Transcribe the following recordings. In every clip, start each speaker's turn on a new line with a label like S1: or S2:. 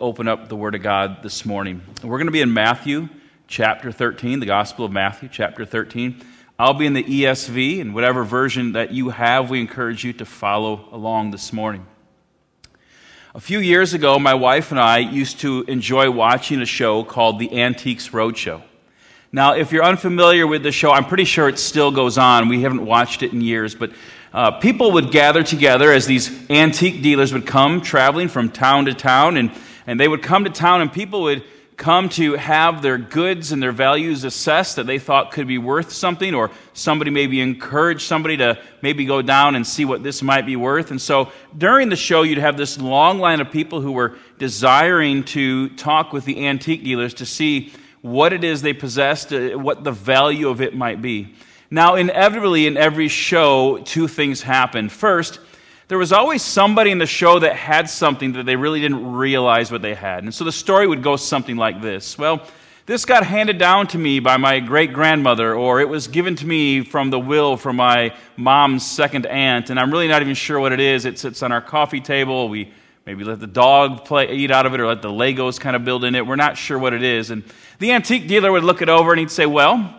S1: open up the Word of God this morning. We're going to be in Matthew chapter 13, the Gospel of Matthew chapter 13. I'll be in the ESV, and whatever version that you have, we encourage you to follow along this morning. A few years ago, my wife and I used to enjoy watching a show called The Antiques Roadshow. Now, if you're unfamiliar with the show, I'm pretty sure it still goes on. We haven't watched it in years, but uh, people would gather together as these antique dealers would come traveling from town to town, and, and they would come to town, and people would come to have their goods and their values assessed that they thought could be worth something, or somebody maybe encourage somebody to maybe go down and see what this might be worth. And so during the show, you'd have this long line of people who were desiring to talk with the antique dealers to see what it is they possessed, uh, what the value of it might be. Now, inevitably, in every show, two things happen. First, there was always somebody in the show that had something that they really didn't realize what they had. And so the story would go something like this Well, this got handed down to me by my great grandmother, or it was given to me from the will from my mom's second aunt, and I'm really not even sure what it is. It sits on our coffee table. We maybe let the dog play, eat out of it, or let the Legos kind of build in it. We're not sure what it is. And the antique dealer would look it over and he'd say, Well,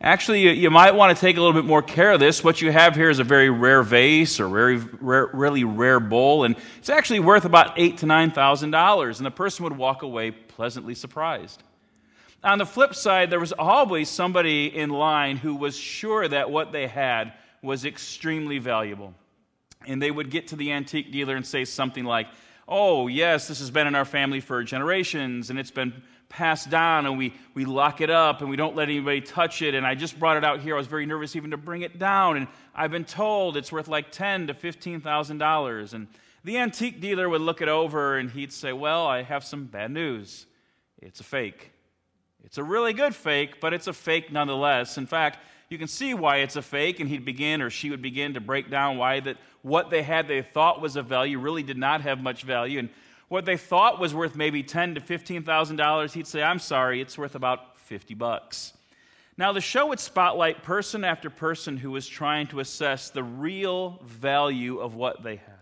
S1: actually, you, you might want to take a little bit more care of this. What you have here is a very rare vase or very rare, really rare bowl, and it's actually worth about eight to nine thousand dollars. And the person would walk away pleasantly surprised. On the flip side, there was always somebody in line who was sure that what they had was extremely valuable. And they would get to the antique dealer and say something like, Oh, yes, this has been in our family for generations, and it's been passed down and we, we lock it up and we don't let anybody touch it. And I just brought it out here. I was very nervous even to bring it down. And I've been told it's worth like ten to fifteen thousand dollars. And the antique dealer would look it over and he'd say, Well, I have some bad news. It's a fake. It's a really good fake, but it's a fake nonetheless. In fact, you can see why it's a fake, and he'd begin or she would begin to break down why that what they had they thought was of value really did not have much value. And what they thought was worth maybe ten to fifteen thousand dollars, he'd say, "I'm sorry, it's worth about fifty bucks." Now, the show would spotlight person after person who was trying to assess the real value of what they had.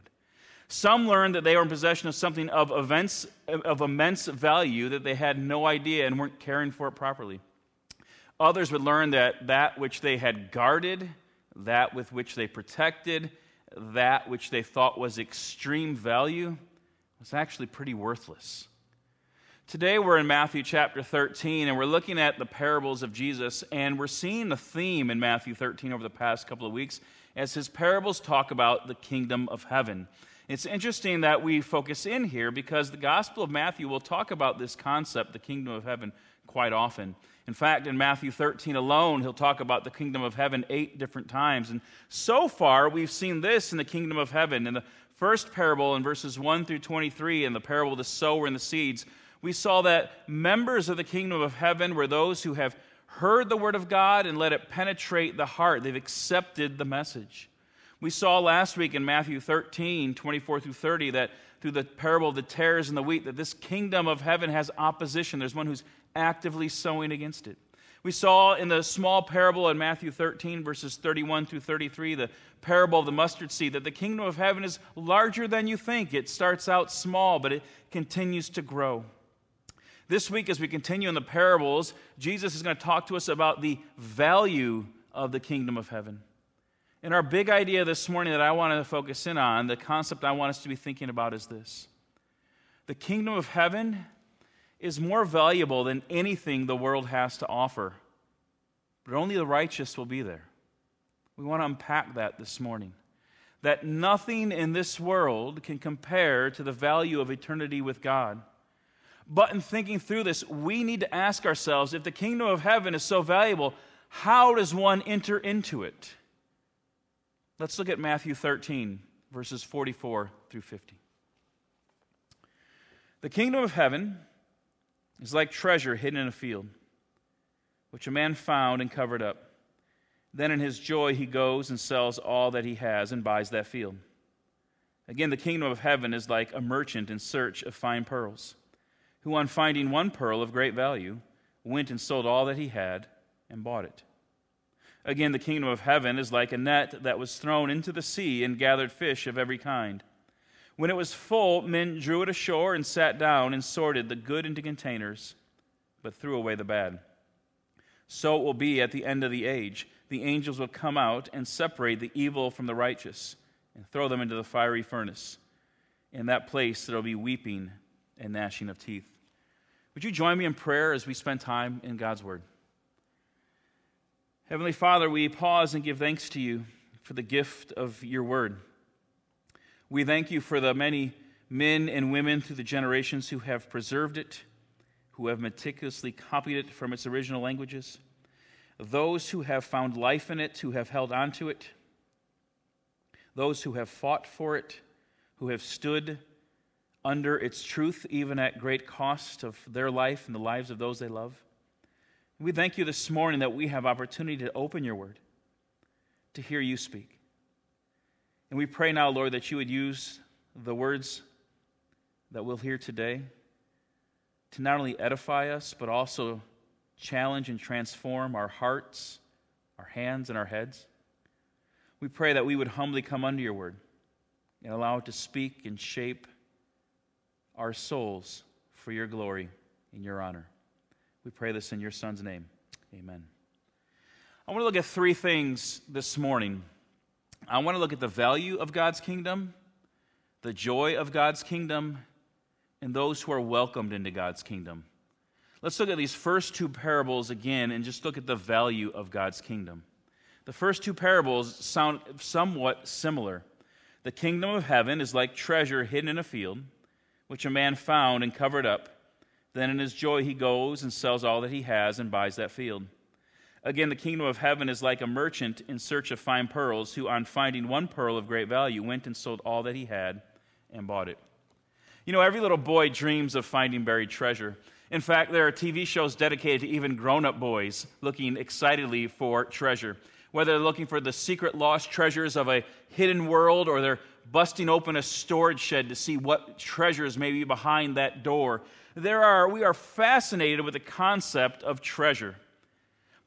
S1: Some learned that they were in possession of something of, events, of immense value that they had no idea and weren't caring for it properly. Others would learn that that which they had guarded, that with which they protected, that which they thought was extreme value, was actually pretty worthless. Today we're in Matthew chapter 13 and we're looking at the parables of Jesus and we're seeing a theme in Matthew 13 over the past couple of weeks as his parables talk about the kingdom of heaven. It's interesting that we focus in here because the Gospel of Matthew will talk about this concept, the kingdom of heaven, quite often. In fact, in Matthew 13 alone, he'll talk about the kingdom of heaven eight different times. And so far, we've seen this in the kingdom of heaven. In the first parable in verses 1 through 23 in the parable of the sower and the seeds, we saw that members of the kingdom of heaven were those who have heard the word of God and let it penetrate the heart. They've accepted the message. We saw last week in Matthew 13, 24 through 30, that through the parable of the tares and the wheat, that this kingdom of heaven has opposition. There's one who's actively sowing against it. We saw in the small parable in Matthew 13, verses 31 through 33, the parable of the mustard seed, that the kingdom of heaven is larger than you think. It starts out small, but it continues to grow. This week, as we continue in the parables, Jesus is going to talk to us about the value of the kingdom of heaven. And our big idea this morning that I want to focus in on, the concept I want us to be thinking about is this the kingdom of heaven is more valuable than anything the world has to offer. But only the righteous will be there. We want to unpack that this morning. That nothing in this world can compare to the value of eternity with God. But in thinking through this, we need to ask ourselves if the kingdom of heaven is so valuable, how does one enter into it? Let's look at Matthew 13, verses 44 through 50. The kingdom of heaven is like treasure hidden in a field, which a man found and covered up. Then in his joy he goes and sells all that he has and buys that field. Again, the kingdom of heaven is like a merchant in search of fine pearls, who, on finding one pearl of great value, went and sold all that he had and bought it. Again, the kingdom of heaven is like a net that was thrown into the sea and gathered fish of every kind. When it was full, men drew it ashore and sat down and sorted the good into containers, but threw away the bad. So it will be at the end of the age. The angels will come out and separate the evil from the righteous and throw them into the fiery furnace. In that place, there will be weeping and gnashing of teeth. Would you join me in prayer as we spend time in God's Word? Heavenly Father, we pause and give thanks to you for the gift of your Word. We thank you for the many men and women through the generations who have preserved it, who have meticulously copied it from its original languages, those who have found life in it, who have held on to it, those who have fought for it, who have stood under its truth, even at great cost of their life and the lives of those they love. We thank you this morning that we have opportunity to open your word, to hear you speak. And we pray now, Lord, that you would use the words that we'll hear today to not only edify us, but also challenge and transform our hearts, our hands, and our heads. We pray that we would humbly come under your word and allow it to speak and shape our souls for your glory and your honor. We pray this in your Son's name. Amen. I want to look at three things this morning. I want to look at the value of God's kingdom, the joy of God's kingdom, and those who are welcomed into God's kingdom. Let's look at these first two parables again and just look at the value of God's kingdom. The first two parables sound somewhat similar. The kingdom of heaven is like treasure hidden in a field, which a man found and covered up. Then in his joy he goes and sells all that he has and buys that field. Again, the kingdom of heaven is like a merchant in search of fine pearls, who, on finding one pearl of great value, went and sold all that he had and bought it. You know, every little boy dreams of finding buried treasure. In fact, there are TV shows dedicated to even grown up boys looking excitedly for treasure. Whether they're looking for the secret lost treasures of a hidden world or they're busting open a storage shed to see what treasures may be behind that door. There are, we are fascinated with the concept of treasure.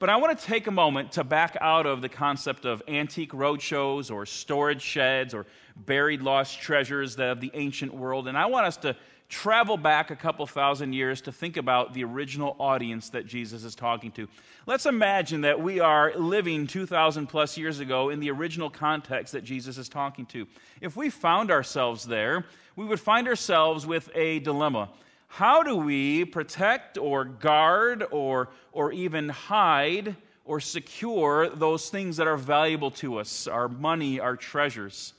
S1: But I want to take a moment to back out of the concept of antique roadshows or storage sheds or buried lost treasures of the ancient world. And I want us to travel back a couple thousand years to think about the original audience that Jesus is talking to. Let's imagine that we are living 2,000 plus years ago in the original context that Jesus is talking to. If we found ourselves there, we would find ourselves with a dilemma how do we protect or guard or, or even hide or secure those things that are valuable to us, our money, our treasures?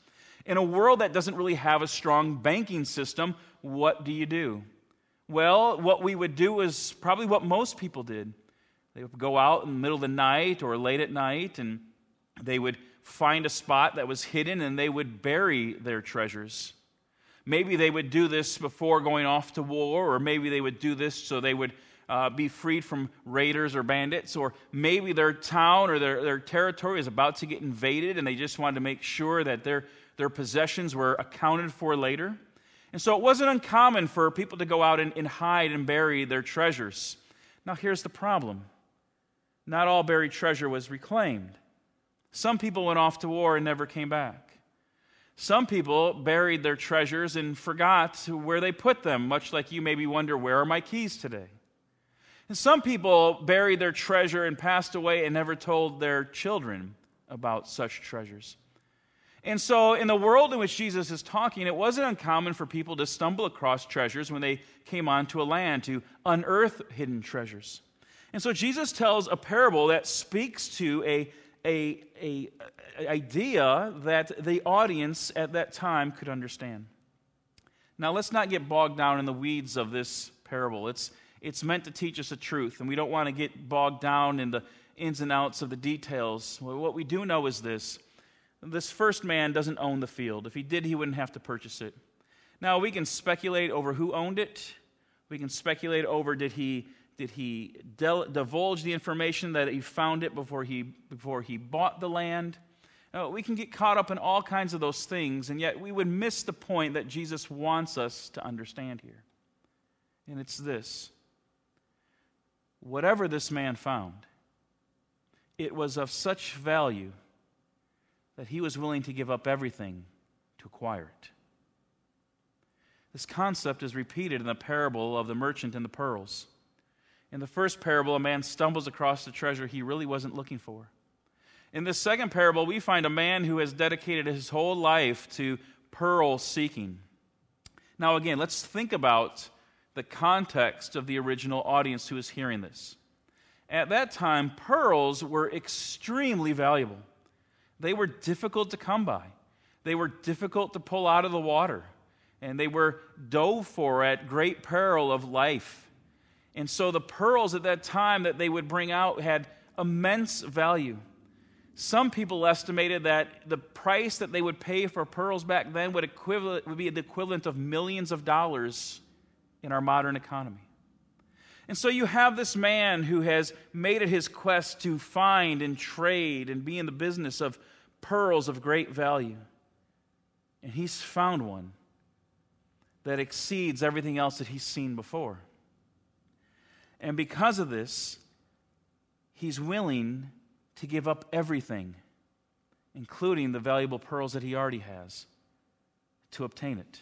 S1: In a world that doesn't really have a strong banking system, what do you do? Well, what we would do is probably what most people did. They would go out in the middle of the night or late at night and they would find a spot that was hidden and they would bury their treasures. Maybe they would do this before going off to war, or maybe they would do this so they would uh, be freed from raiders or bandits, or maybe their town or their, their territory is about to get invaded and they just wanted to make sure that their, their possessions were accounted for later. And so it wasn't uncommon for people to go out and, and hide and bury their treasures. Now, here's the problem not all buried treasure was reclaimed. Some people went off to war and never came back. Some people buried their treasures and forgot where they put them, much like you maybe wonder, where are my keys today? And some people buried their treasure and passed away and never told their children about such treasures. And so, in the world in which Jesus is talking, it wasn't uncommon for people to stumble across treasures when they came onto a land to unearth hidden treasures. And so, Jesus tells a parable that speaks to a a, a, idea that the audience at that time could understand. Now, let's not get bogged down in the weeds of this parable. It's, it's meant to teach us a truth, and we don't want to get bogged down in the ins and outs of the details. What we do know is this this first man doesn't own the field. If he did, he wouldn't have to purchase it. Now, we can speculate over who owned it. We can speculate over did he did he divulge the information that he found it before he, before he bought the land? We can get caught up in all kinds of those things, and yet we would miss the point that Jesus wants us to understand here. And it's this whatever this man found, it was of such value that he was willing to give up everything to acquire it. This concept is repeated in the parable of the merchant and the pearls. In the first parable, a man stumbles across the treasure he really wasn't looking for. In this second parable, we find a man who has dedicated his whole life to pearl seeking. Now, again, let's think about the context of the original audience who is hearing this. At that time, pearls were extremely valuable. They were difficult to come by, they were difficult to pull out of the water, and they were dove for at great peril of life. And so the pearls at that time that they would bring out had immense value. Some people estimated that the price that they would pay for pearls back then would, equivalent, would be the equivalent of millions of dollars in our modern economy. And so you have this man who has made it his quest to find and trade and be in the business of pearls of great value. And he's found one that exceeds everything else that he's seen before. And because of this, he's willing to give up everything, including the valuable pearls that he already has, to obtain it.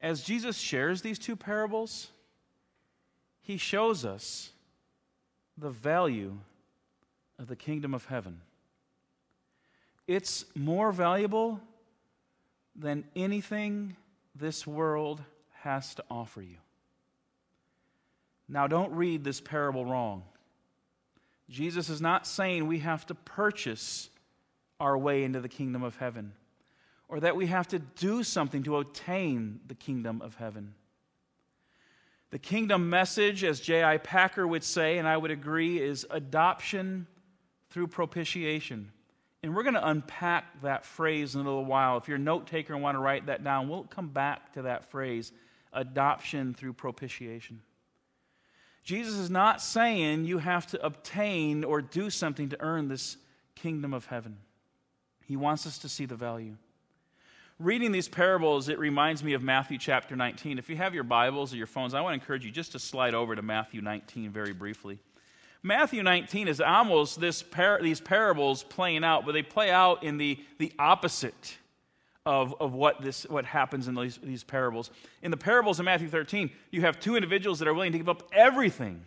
S1: As Jesus shares these two parables, he shows us the value of the kingdom of heaven. It's more valuable than anything this world has to offer you. Now, don't read this parable wrong. Jesus is not saying we have to purchase our way into the kingdom of heaven or that we have to do something to obtain the kingdom of heaven. The kingdom message, as J.I. Packer would say, and I would agree, is adoption through propitiation. And we're going to unpack that phrase in a little while. If you're a note taker and want to write that down, we'll come back to that phrase adoption through propitiation. Jesus is not saying you have to obtain or do something to earn this kingdom of heaven. He wants us to see the value. Reading these parables, it reminds me of Matthew chapter 19. If you have your Bibles or your phones, I want to encourage you just to slide over to Matthew 19 very briefly. Matthew 19 is almost this par- these parables playing out, but they play out in the, the opposite of, of what, this, what happens in these, these parables. In the parables in Matthew 13, you have two individuals that are willing to give up everything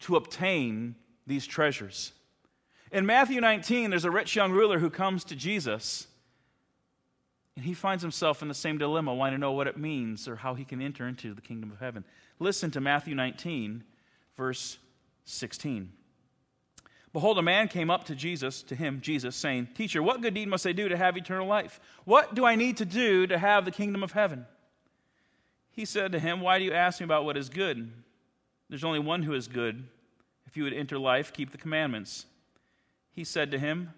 S1: to obtain these treasures. In Matthew 19, there's a rich young ruler who comes to Jesus and he finds himself in the same dilemma, wanting to know what it means or how he can enter into the kingdom of heaven. Listen to Matthew 19, verse 16. Behold, a man came up to Jesus, to him, Jesus, saying, Teacher, what good deed must I do to have eternal life? What do I need to do to have the kingdom of heaven? He said to him, Why do you ask me about what is good? There's only one who is good. If you would enter life, keep the commandments. He said to him,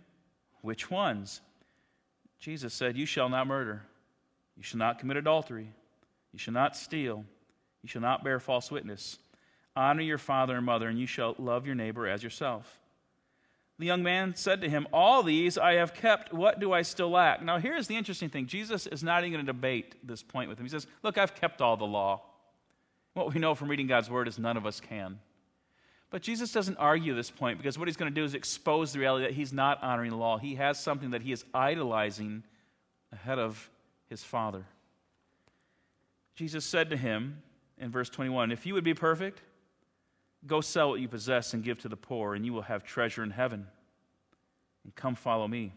S1: Which ones? Jesus said, You shall not murder. You shall not commit adultery. You shall not steal. You shall not bear false witness. Honor your father and mother, and you shall love your neighbor as yourself. The young man said to him, All these I have kept. What do I still lack? Now, here's the interesting thing Jesus is not even going to debate this point with him. He says, Look, I've kept all the law. What we know from reading God's word is none of us can. But Jesus doesn't argue this point because what he's going to do is expose the reality that he's not honoring the law. He has something that he is idolizing ahead of his Father. Jesus said to him in verse 21 If you would be perfect, go sell what you possess and give to the poor, and you will have treasure in heaven. And come follow me.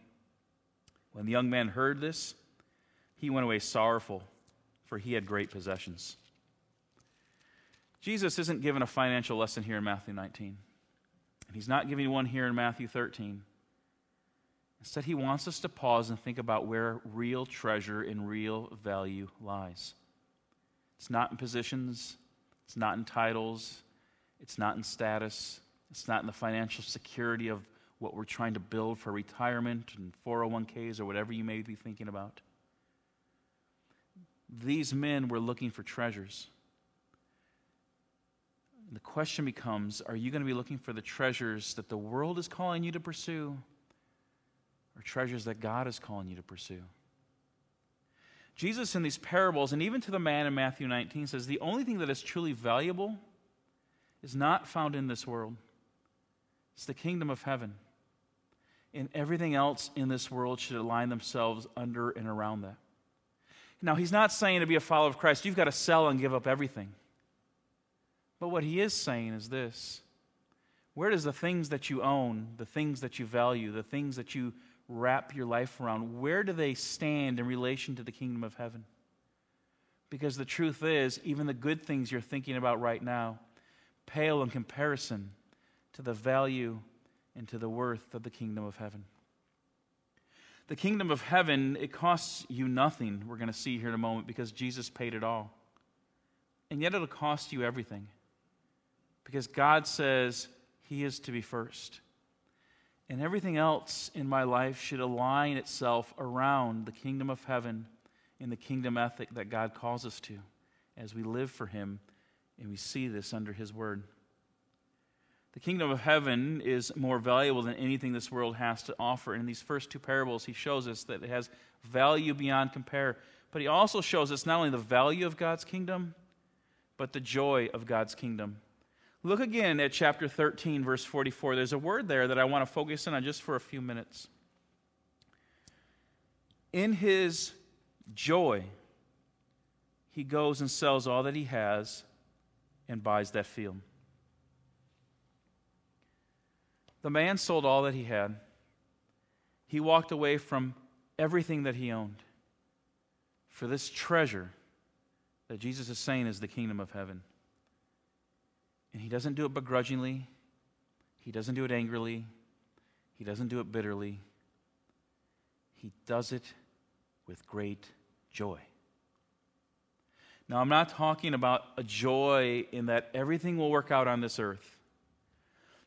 S1: When the young man heard this, he went away sorrowful, for he had great possessions. Jesus isn't given a financial lesson here in Matthew 19, and he's not giving one here in Matthew 13. Instead, he wants us to pause and think about where real treasure and real value lies. It's not in positions, it's not in titles, it's not in status, it's not in the financial security of what we're trying to build for retirement and 401ks or whatever you may be thinking about. These men were looking for treasures. And the question becomes are you going to be looking for the treasures that the world is calling you to pursue or treasures that God is calling you to pursue? Jesus, in these parables, and even to the man in Matthew 19, says the only thing that is truly valuable is not found in this world, it's the kingdom of heaven. And everything else in this world should align themselves under and around that. Now, he's not saying to be a follower of Christ, you've got to sell and give up everything. But what he is saying is this where does the things that you own, the things that you value, the things that you wrap your life around, where do they stand in relation to the kingdom of heaven? Because the truth is, even the good things you're thinking about right now pale in comparison to the value and to the worth of the kingdom of heaven. The kingdom of heaven, it costs you nothing, we're going to see here in a moment, because Jesus paid it all. And yet it'll cost you everything. Because God says He is to be first. And everything else in my life should align itself around the kingdom of heaven and the kingdom ethic that God calls us to as we live for Him and we see this under His word. The kingdom of heaven is more valuable than anything this world has to offer. And in these first two parables, he shows us that it has value beyond compare. But he also shows us not only the value of God's kingdom, but the joy of God's kingdom. Look again at chapter 13, verse 44. There's a word there that I want to focus in on just for a few minutes. In his joy, he goes and sells all that he has and buys that field. The man sold all that he had. He walked away from everything that he owned for this treasure that Jesus is saying is the kingdom of heaven. And he doesn't do it begrudgingly, he doesn't do it angrily, he doesn't do it bitterly. He does it with great joy. Now, I'm not talking about a joy in that everything will work out on this earth.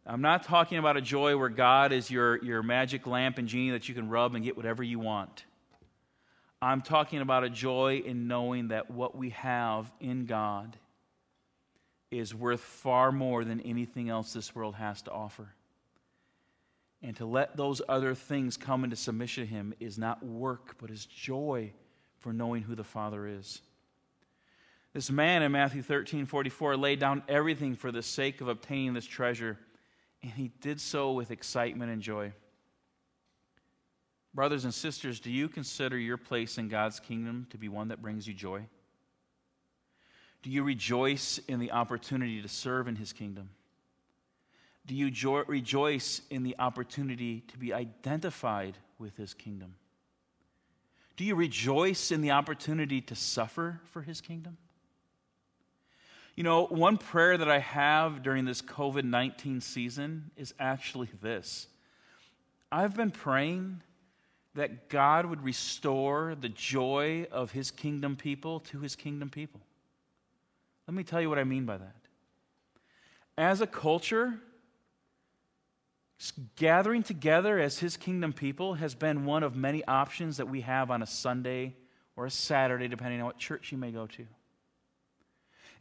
S1: I'm not talking about a joy where God is your, your magic lamp and genie that you can rub and get whatever you want. I'm talking about a joy in knowing that what we have in God is worth far more than anything else this world has to offer. And to let those other things come into submission to Him is not work, but is joy for knowing who the Father is. This man in Matthew 13 44 laid down everything for the sake of obtaining this treasure and he did so with excitement and joy. Brothers and sisters, do you consider your place in God's kingdom to be one that brings you joy? Do you rejoice in the opportunity to serve in his kingdom? Do you jo- rejoice in the opportunity to be identified with his kingdom? Do you rejoice in the opportunity to suffer for his kingdom? You know, one prayer that I have during this COVID 19 season is actually this I've been praying that God would restore the joy of his kingdom people to his kingdom people. Let me tell you what I mean by that. As a culture, gathering together as his kingdom people has been one of many options that we have on a Sunday or a Saturday, depending on what church you may go to.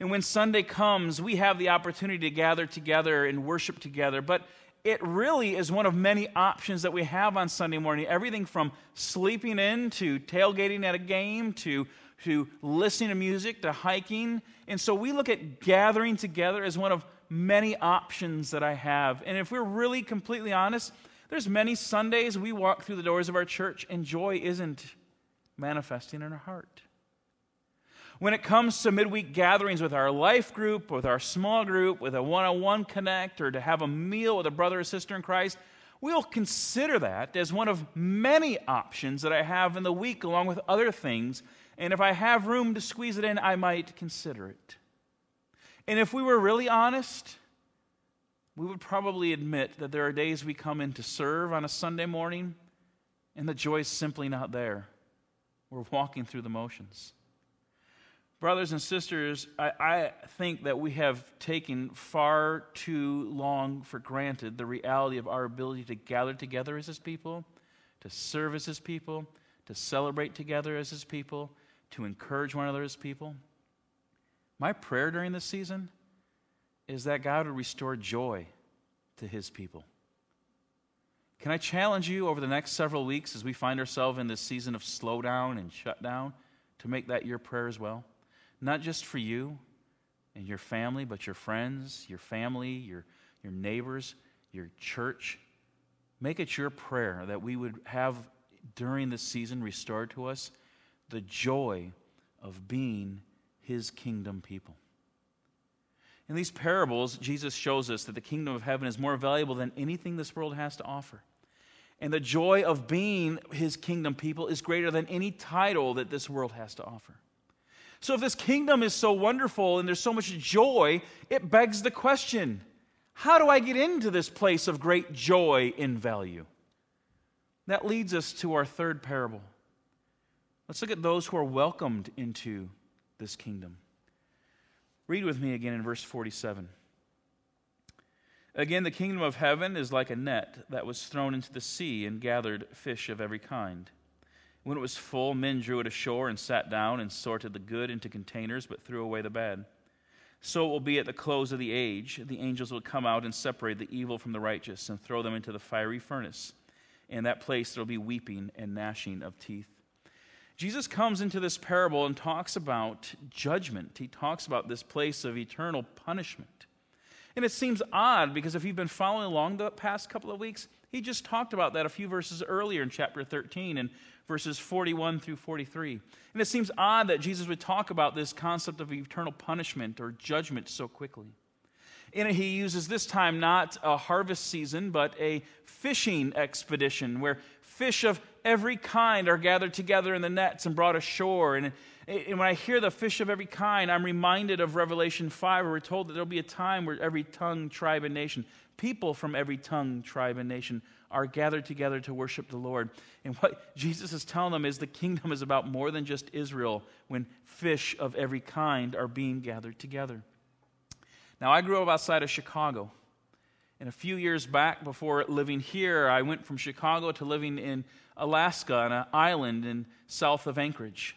S1: And when Sunday comes, we have the opportunity to gather together and worship together. But it really is one of many options that we have on Sunday morning. Everything from sleeping in to tailgating at a game to, to listening to music to hiking. And so we look at gathering together as one of many options that I have. And if we're really completely honest, there's many Sundays we walk through the doors of our church and joy isn't manifesting in our heart. When it comes to midweek gatherings with our life group, with our small group, with a one on one connect, or to have a meal with a brother or sister in Christ, we'll consider that as one of many options that I have in the week, along with other things. And if I have room to squeeze it in, I might consider it. And if we were really honest, we would probably admit that there are days we come in to serve on a Sunday morning and the joy is simply not there. We're walking through the motions. Brothers and sisters, I, I, think that we have taken far too long for granted the reality of our ability to gather together as His people, to serve as His people, to celebrate together as His people, to encourage one another as people. My prayer during this season is that God would restore joy to His people. Can I challenge you over the next several weeks as we find ourselves in this season of slowdown and shutdown to make that your prayer as well? Not just for you and your family, but your friends, your family, your, your neighbors, your church. Make it your prayer that we would have during this season restored to us the joy of being his kingdom people. In these parables, Jesus shows us that the kingdom of heaven is more valuable than anything this world has to offer. And the joy of being his kingdom people is greater than any title that this world has to offer. So, if this kingdom is so wonderful and there's so much joy, it begs the question how do I get into this place of great joy in value? That leads us to our third parable. Let's look at those who are welcomed into this kingdom. Read with me again in verse 47. Again, the kingdom of heaven is like a net that was thrown into the sea and gathered fish of every kind. When it was full, men drew it ashore and sat down and sorted the good into containers, but threw away the bad. So it will be at the close of the age. The angels will come out and separate the evil from the righteous and throw them into the fiery furnace. In that place there will be weeping and gnashing of teeth. Jesus comes into this parable and talks about judgment. He talks about this place of eternal punishment. And it seems odd because if you've been following along the past couple of weeks, he just talked about that a few verses earlier in chapter 13 and verses 41 through 43. And it seems odd that Jesus would talk about this concept of eternal punishment or judgment so quickly. It, he uses this time not a harvest season, but a fishing expedition where fish of every kind are gathered together in the nets and brought ashore. And, and when I hear the fish of every kind, I'm reminded of Revelation 5, where we're told that there'll be a time where every tongue, tribe, and nation, people from every tongue, tribe, and nation, are gathered together to worship the Lord. And what Jesus is telling them is the kingdom is about more than just Israel when fish of every kind are being gathered together. Now, I grew up outside of Chicago. And a few years back, before living here, I went from Chicago to living in Alaska on an island in south of Anchorage.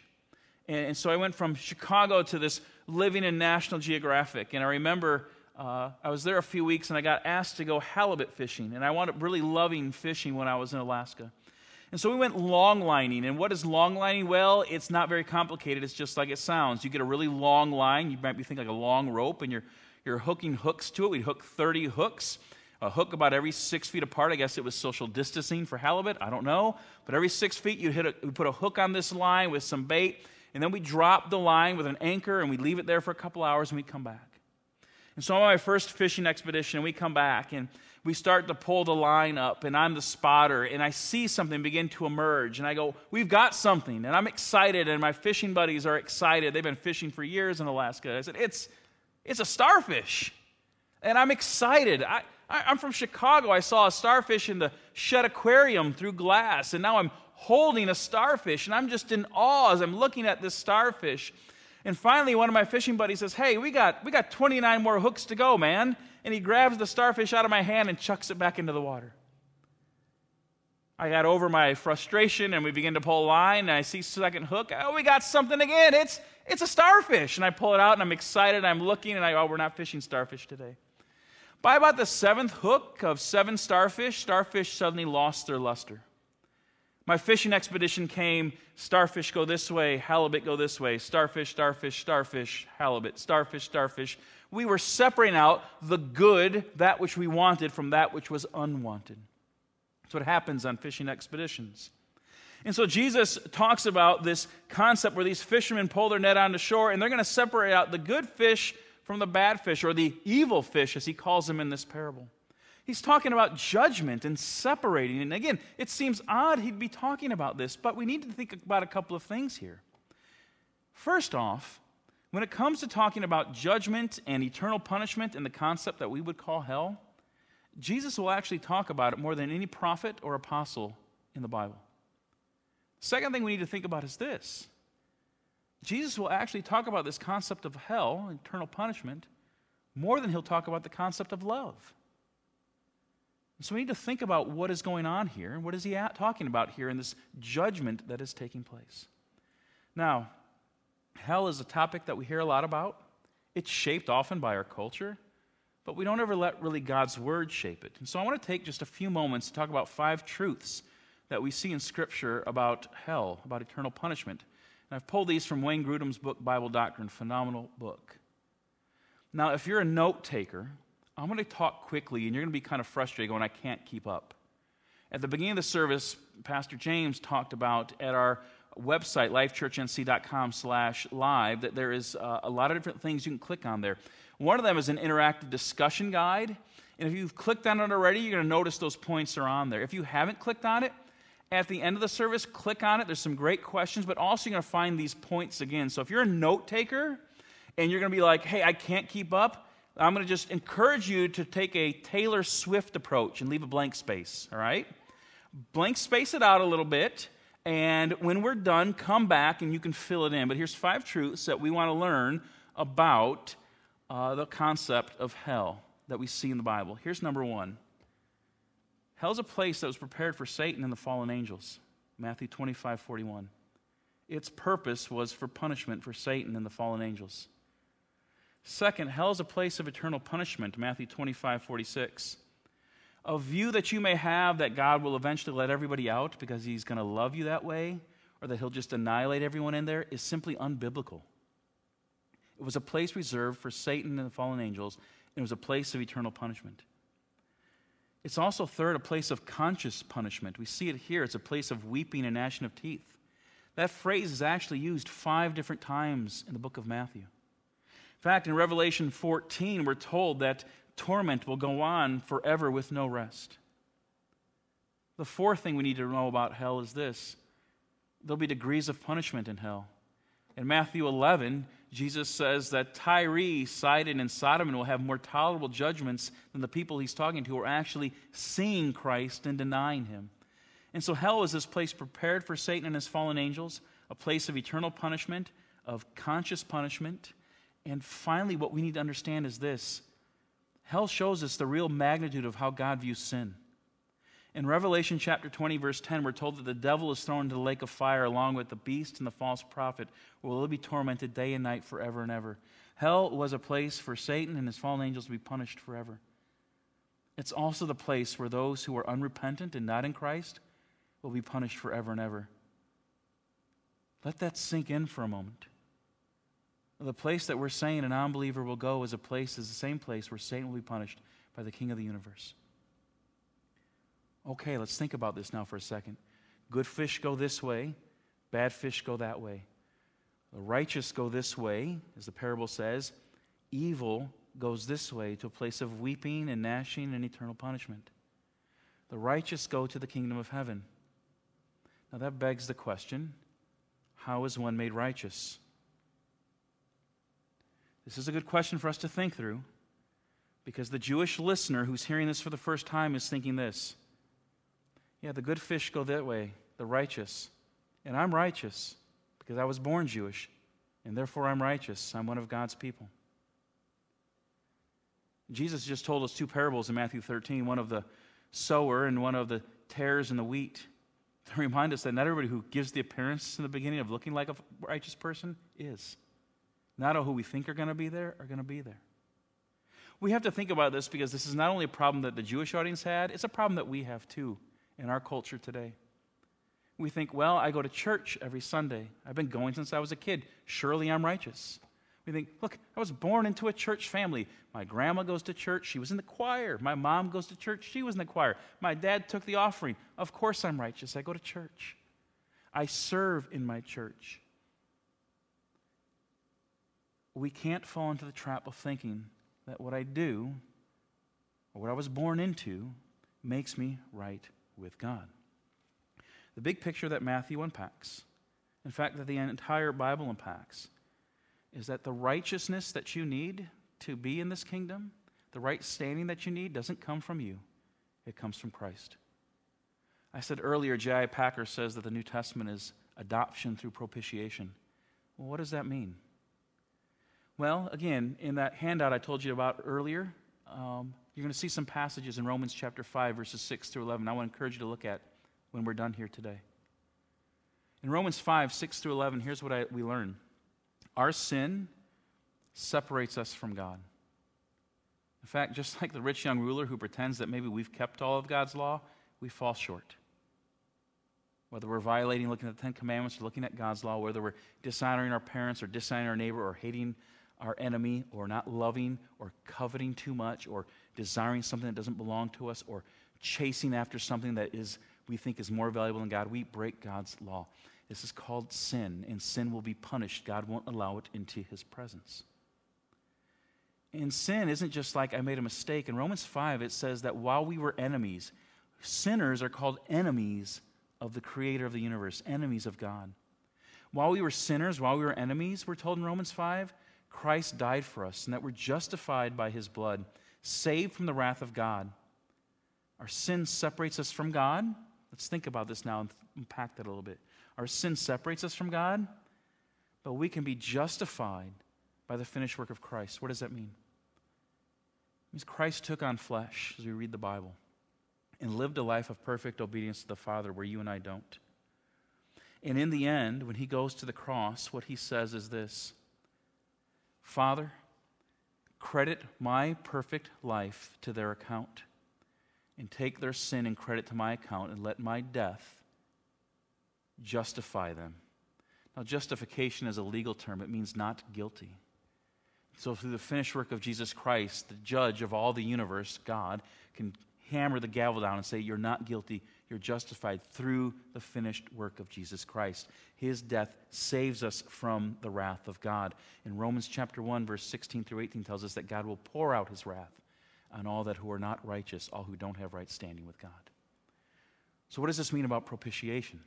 S1: And, and so I went from Chicago to this living in National Geographic. And I remember uh, I was there a few weeks and I got asked to go halibut fishing. And I wound up really loving fishing when I was in Alaska. And so we went long lining. And what is long lining? Well, it's not very complicated. It's just like it sounds. You get a really long line. You might be thinking like a long rope, and you're, you're hooking hooks to it. We'd hook 30 hooks a hook about every six feet apart. I guess it was social distancing for halibut. I don't know. But every six feet, you hit a, we put a hook on this line with some bait, and then we drop the line with an anchor, and we leave it there for a couple hours, and we come back. And so on my first fishing expedition, we come back, and we start to pull the line up, and I'm the spotter, and I see something begin to emerge, and I go, We've got something. And I'm excited, and my fishing buddies are excited. They've been fishing for years in Alaska. I said, It's, it's a starfish. And I'm excited. I, I, am from Chicago. I saw a starfish in the Shedd Aquarium through glass, and now I'm holding a starfish, and I'm just in awe as I'm looking at this starfish. And finally, one of my fishing buddies says, Hey, we got, we got 29 more hooks to go, man. And he grabs the starfish out of my hand and chucks it back into the water. I got over my frustration and we begin to pull line and I see second hook. Oh, we got something again. It's, it's a starfish. And I pull it out and I'm excited. I'm looking and I, oh, we're not fishing starfish today. By about the seventh hook of seven starfish, starfish suddenly lost their luster. My fishing expedition came starfish go this way, halibut go this way, starfish, starfish, starfish, halibut, starfish, starfish. We were separating out the good, that which we wanted, from that which was unwanted. That's what happens on fishing expeditions. And so Jesus talks about this concept where these fishermen pull their net onto shore and they're going to separate out the good fish from the bad fish or the evil fish, as he calls them in this parable. He's talking about judgment and separating. And again, it seems odd he'd be talking about this, but we need to think about a couple of things here. First off, when it comes to talking about judgment and eternal punishment and the concept that we would call hell, Jesus will actually talk about it more than any prophet or apostle in the Bible. Second thing we need to think about is this Jesus will actually talk about this concept of hell, eternal punishment, more than he'll talk about the concept of love. so we need to think about what is going on here and what is he talking about here in this judgment that is taking place. Now, hell is a topic that we hear a lot about. It's shaped often by our culture, but we don't ever let really God's word shape it. And so I want to take just a few moments to talk about five truths that we see in Scripture about hell, about eternal punishment. And I've pulled these from Wayne Grudem's book, Bible Doctrine, phenomenal book. Now, if you're a note taker, I'm going to talk quickly, and you're going to be kind of frustrated going, I can't keep up. At the beginning of the service, Pastor James talked about at our website, lifechurchnc.com slash live, that there is uh, a lot of different things you can click on there. One of them is an interactive discussion guide. And if you've clicked on it already, you're going to notice those points are on there. If you haven't clicked on it, at the end of the service, click on it. There's some great questions, but also you're going to find these points again. So if you're a note taker and you're going to be like, hey, I can't keep up, I'm going to just encourage you to take a Taylor Swift approach and leave a blank space, all right? Blank space it out a little bit, and when we're done, come back and you can fill it in. But here's five truths that we want to learn about uh, the concept of hell that we see in the Bible. Here's number one Hell's a place that was prepared for Satan and the fallen angels. Matthew 25, 41. Its purpose was for punishment for Satan and the fallen angels. Second, hell is a place of eternal punishment. Matthew 25, 46. A view that you may have that God will eventually let everybody out because he's going to love you that way, or that he'll just annihilate everyone in there, is simply unbiblical. It was a place reserved for Satan and the fallen angels, and it was a place of eternal punishment. It's also, third, a place of conscious punishment. We see it here. It's a place of weeping and gnashing of teeth. That phrase is actually used five different times in the book of Matthew. In fact, in Revelation 14, we're told that torment will go on forever with no rest. The fourth thing we need to know about hell is this there'll be degrees of punishment in hell. In Matthew 11, Jesus says that Tyre, Sidon, and Sodom will have more tolerable judgments than the people he's talking to who are actually seeing Christ and denying him. And so hell is this place prepared for Satan and his fallen angels, a place of eternal punishment, of conscious punishment. And finally, what we need to understand is this hell shows us the real magnitude of how God views sin. In Revelation chapter 20, verse 10, we're told that the devil is thrown into the lake of fire along with the beast and the false prophet, where they'll be tormented day and night forever and ever. Hell was a place for Satan and his fallen angels to be punished forever. It's also the place where those who are unrepentant and not in Christ will be punished forever and ever. Let that sink in for a moment. The place that we're saying an unbeliever will go is a place is the same place where Satan will be punished by the King of the universe. Okay, let's think about this now for a second. Good fish go this way, bad fish go that way. The righteous go this way, as the parable says. Evil goes this way to a place of weeping and gnashing and eternal punishment. The righteous go to the kingdom of heaven. Now that begs the question how is one made righteous? This is a good question for us to think through because the Jewish listener who's hearing this for the first time is thinking this yeah, the good fish go that way, the righteous. And I'm righteous because I was born Jewish, and therefore I'm righteous. I'm one of God's people. Jesus just told us two parables in Matthew 13 one of the sower and one of the tares in the wheat to remind us that not everybody who gives the appearance in the beginning of looking like a righteous person is. Not all who we think are going to be there are going to be there. We have to think about this because this is not only a problem that the Jewish audience had, it's a problem that we have too in our culture today. We think, well, I go to church every Sunday. I've been going since I was a kid. Surely I'm righteous. We think, look, I was born into a church family. My grandma goes to church. She was in the choir. My mom goes to church. She was in the choir. My dad took the offering. Of course I'm righteous. I go to church. I serve in my church. We can't fall into the trap of thinking that what I do or what I was born into makes me right with God. The big picture that Matthew unpacks, in fact, that the entire Bible unpacks, is that the righteousness that you need to be in this kingdom, the right standing that you need, doesn't come from you, it comes from Christ. I said earlier, J.I. Packer says that the New Testament is adoption through propitiation. Well, what does that mean? Well, again, in that handout I told you about earlier, um, you're going to see some passages in Romans chapter 5, verses 6 through 11. I want to encourage you to look at when we're done here today. In Romans 5, 6 through 11, here's what I, we learn Our sin separates us from God. In fact, just like the rich young ruler who pretends that maybe we've kept all of God's law, we fall short. Whether we're violating, looking at the Ten Commandments, or looking at God's law, whether we're dishonoring our parents, or dishonoring our neighbor, or hating our enemy or not loving or coveting too much or desiring something that doesn't belong to us or chasing after something that is we think is more valuable than God, we break God's law. This is called sin, and sin will be punished. God won't allow it into his presence. And sin isn't just like I made a mistake. In Romans 5, it says that while we were enemies, sinners are called enemies of the creator of the universe, enemies of God. While we were sinners, while we were enemies, we're told in Romans 5, Christ died for us, and that we're justified by his blood, saved from the wrath of God. Our sin separates us from God. Let's think about this now and unpack that a little bit. Our sin separates us from God, but we can be justified by the finished work of Christ. What does that mean? It means Christ took on flesh, as we read the Bible, and lived a life of perfect obedience to the Father where you and I don't. And in the end, when he goes to the cross, what he says is this Father, credit my perfect life to their account, and take their sin and credit to my account, and let my death justify them. Now, justification is a legal term, it means not guilty. So, through the finished work of Jesus Christ, the judge of all the universe, God, can hammer the gavel down and say, You're not guilty. You're justified through the finished work of Jesus Christ. His death saves us from the wrath of God. In Romans chapter 1, verse 16 through 18 tells us that God will pour out his wrath on all that who are not righteous, all who don't have right standing with God. So what does this mean about propitiation?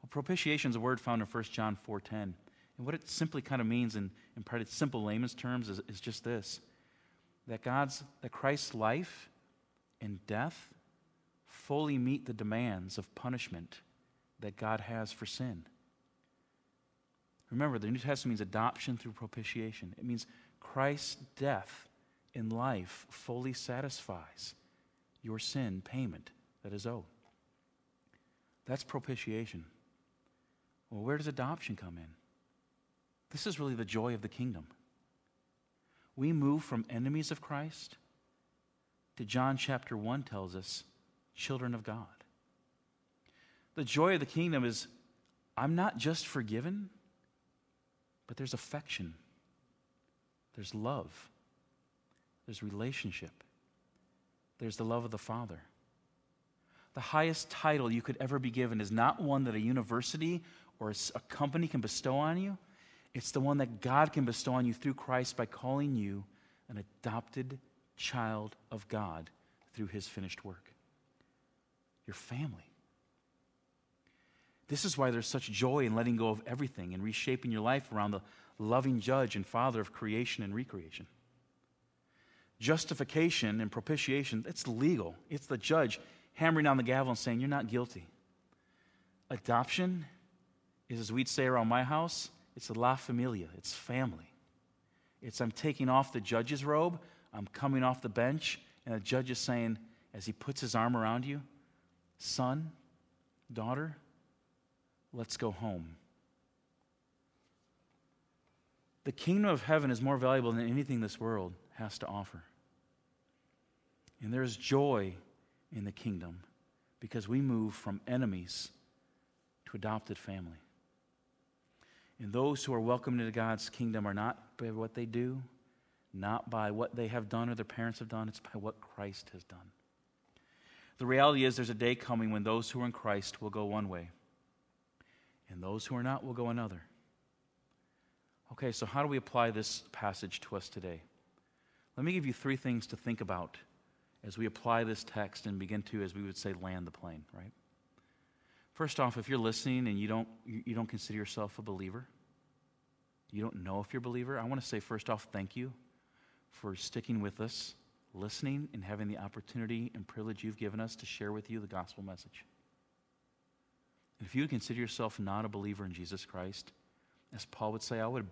S1: Well, propitiation is a word found in 1 John 4.10. And what it simply kind of means in, in pretty simple layman's terms is, is just this. That God's, that Christ's life and death fully meet the demands of punishment that God has for sin. Remember, the New Testament means adoption through propitiation. It means Christ's death in life fully satisfies your sin payment that is owed. That's propitiation. Well, where does adoption come in? This is really the joy of the kingdom. We move from enemies of Christ to John chapter 1 tells us, children of God. The joy of the kingdom is I'm not just forgiven, but there's affection, there's love, there's relationship, there's the love of the Father. The highest title you could ever be given is not one that a university or a company can bestow on you. It's the one that God can bestow on you through Christ by calling you an adopted child of God through his finished work. Your family. This is why there's such joy in letting go of everything and reshaping your life around the loving judge and father of creation and recreation. Justification and propitiation, it's legal. It's the judge hammering on the gavel and saying, You're not guilty. Adoption is, as we'd say around my house, it's a la familia, it's family. It's I'm taking off the judge's robe, I'm coming off the bench, and the judge is saying, as he puts his arm around you, son, daughter, let's go home. The kingdom of heaven is more valuable than anything this world has to offer. And there's joy in the kingdom because we move from enemies to adopted family. And those who are welcomed into God's kingdom are not by what they do, not by what they have done or their parents have done, it's by what Christ has done. The reality is, there's a day coming when those who are in Christ will go one way, and those who are not will go another. Okay, so how do we apply this passage to us today? Let me give you three things to think about as we apply this text and begin to, as we would say, land the plane, right? First off, if you're listening and you don't, you don't consider yourself a believer, you don't know if you're a believer, I want to say, first off, thank you for sticking with us, listening, and having the opportunity and privilege you've given us to share with you the gospel message. if you consider yourself not a believer in Jesus Christ, as Paul would say, I would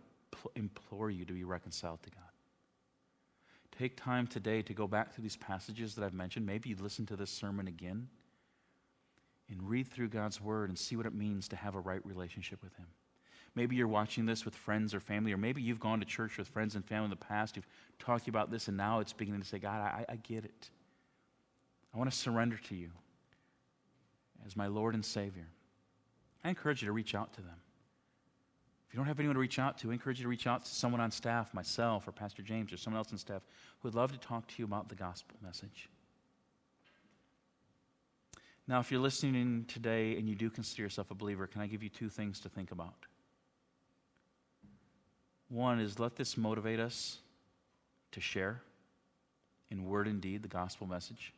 S1: implore you to be reconciled to God. Take time today to go back to these passages that I've mentioned. Maybe you listen to this sermon again and read through God's word and see what it means to have a right relationship with Him. Maybe you're watching this with friends or family, or maybe you've gone to church with friends and family in the past. You've talked about this, and now it's beginning to say, God, I, I get it. I want to surrender to you as my Lord and Savior. I encourage you to reach out to them. If you don't have anyone to reach out to, I encourage you to reach out to someone on staff, myself or Pastor James or someone else on staff who would love to talk to you about the gospel message. Now, if you're listening today and you do consider yourself a believer, can I give you two things to think about? One is let this motivate us to share in word and deed the gospel message.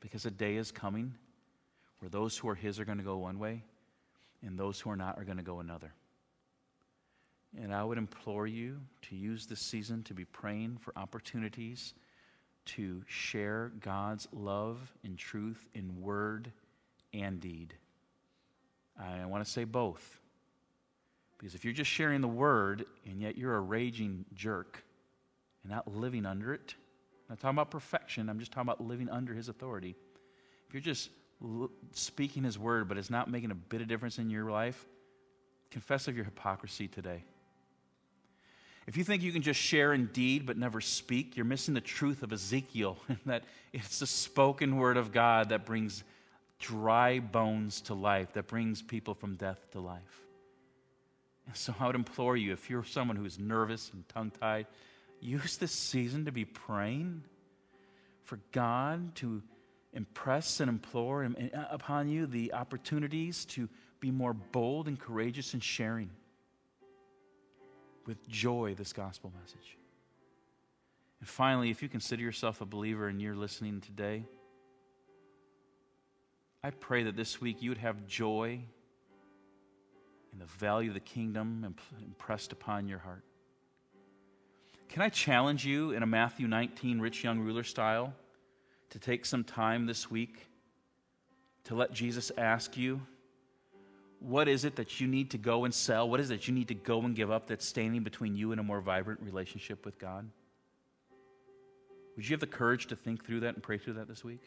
S1: Because a day is coming where those who are His are going to go one way and those who are not are going to go another. And I would implore you to use this season to be praying for opportunities to share God's love and truth in word and deed. I want to say both. Because if you're just sharing the word and yet you're a raging jerk and not living under it, I'm not talking about perfection, I'm just talking about living under his authority. If you're just speaking his word but it's not making a bit of difference in your life, confess of your hypocrisy today. If you think you can just share in deed but never speak, you're missing the truth of Ezekiel, that it's the spoken word of God that brings dry bones to life, that brings people from death to life. So I would implore you, if you're someone who's nervous and tongue tied, use this season to be praying for God to impress and implore uh, upon you the opportunities to be more bold and courageous in sharing with joy this gospel message. And finally, if you consider yourself a believer and you're listening today, I pray that this week you would have joy and the value of the kingdom impressed upon your heart. Can I challenge you in a Matthew 19 rich young ruler style to take some time this week to let Jesus ask you, what is it that you need to go and sell? What is it that you need to go and give up that's standing between you and a more vibrant relationship with God? Would you have the courage to think through that and pray through that this week?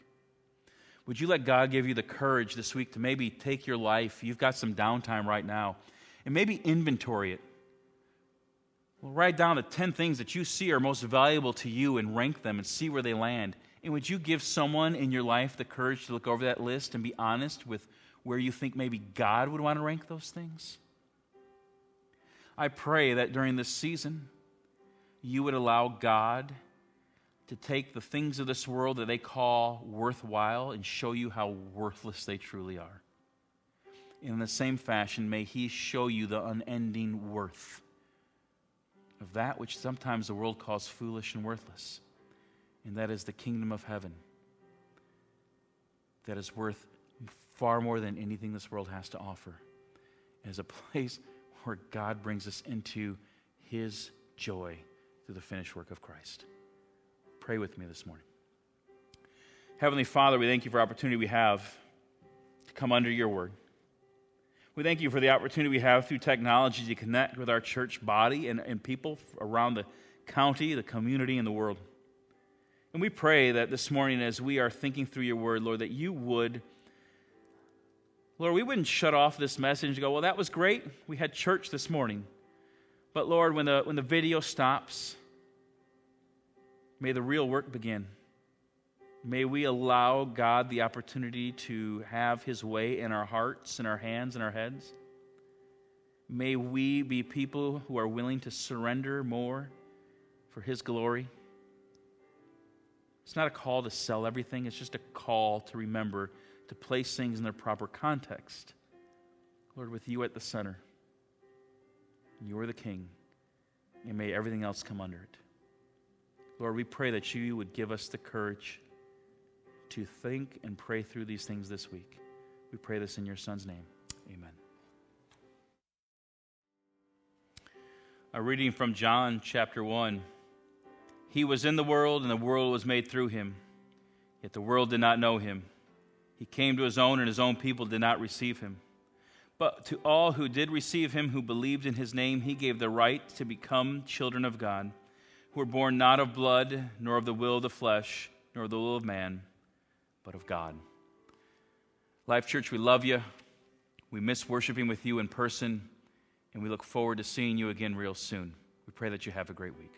S1: Would you let God give you the courage this week to maybe take your life? You've got some downtime right now, and maybe inventory it. Well, write down the 10 things that you see are most valuable to you and rank them and see where they land. And would you give someone in your life the courage to look over that list and be honest with where you think maybe God would want to rank those things? I pray that during this season, you would allow God to take the things of this world that they call worthwhile and show you how worthless they truly are. In the same fashion, may He show you the unending worth of that which sometimes the world calls foolish and worthless, and that is the kingdom of heaven, that is worth far more than anything this world has to offer. Is a place where God brings us into His joy through the finished work of Christ. Pray with me this morning. Heavenly Father, we thank you for the opportunity we have to come under your word. We thank you for the opportunity we have through technology to connect with our church body and, and people around the county, the community, and the world. And we pray that this morning, as we are thinking through your word, Lord, that you would, Lord, we wouldn't shut off this message and go, well, that was great. We had church this morning. But Lord, when the, when the video stops, May the real work begin. May we allow God the opportunity to have His way in our hearts, in our hands, in our heads. May we be people who are willing to surrender more for His glory. It's not a call to sell everything, it's just a call to remember to place things in their proper context. Lord, with you at the center, you are the King, and may everything else come under it. Lord, we pray that you would give us the courage to think and pray through these things this week. We pray this in your Son's name. Amen. A reading from John chapter 1. He was in the world, and the world was made through him, yet the world did not know him. He came to his own, and his own people did not receive him. But to all who did receive him, who believed in his name, he gave the right to become children of God who were born not of blood, nor of the will of the flesh, nor of the will of man, but of God. Life Church, we love you. We miss worshiping with you in person, and we look forward to seeing you again real soon. We pray that you have a great week.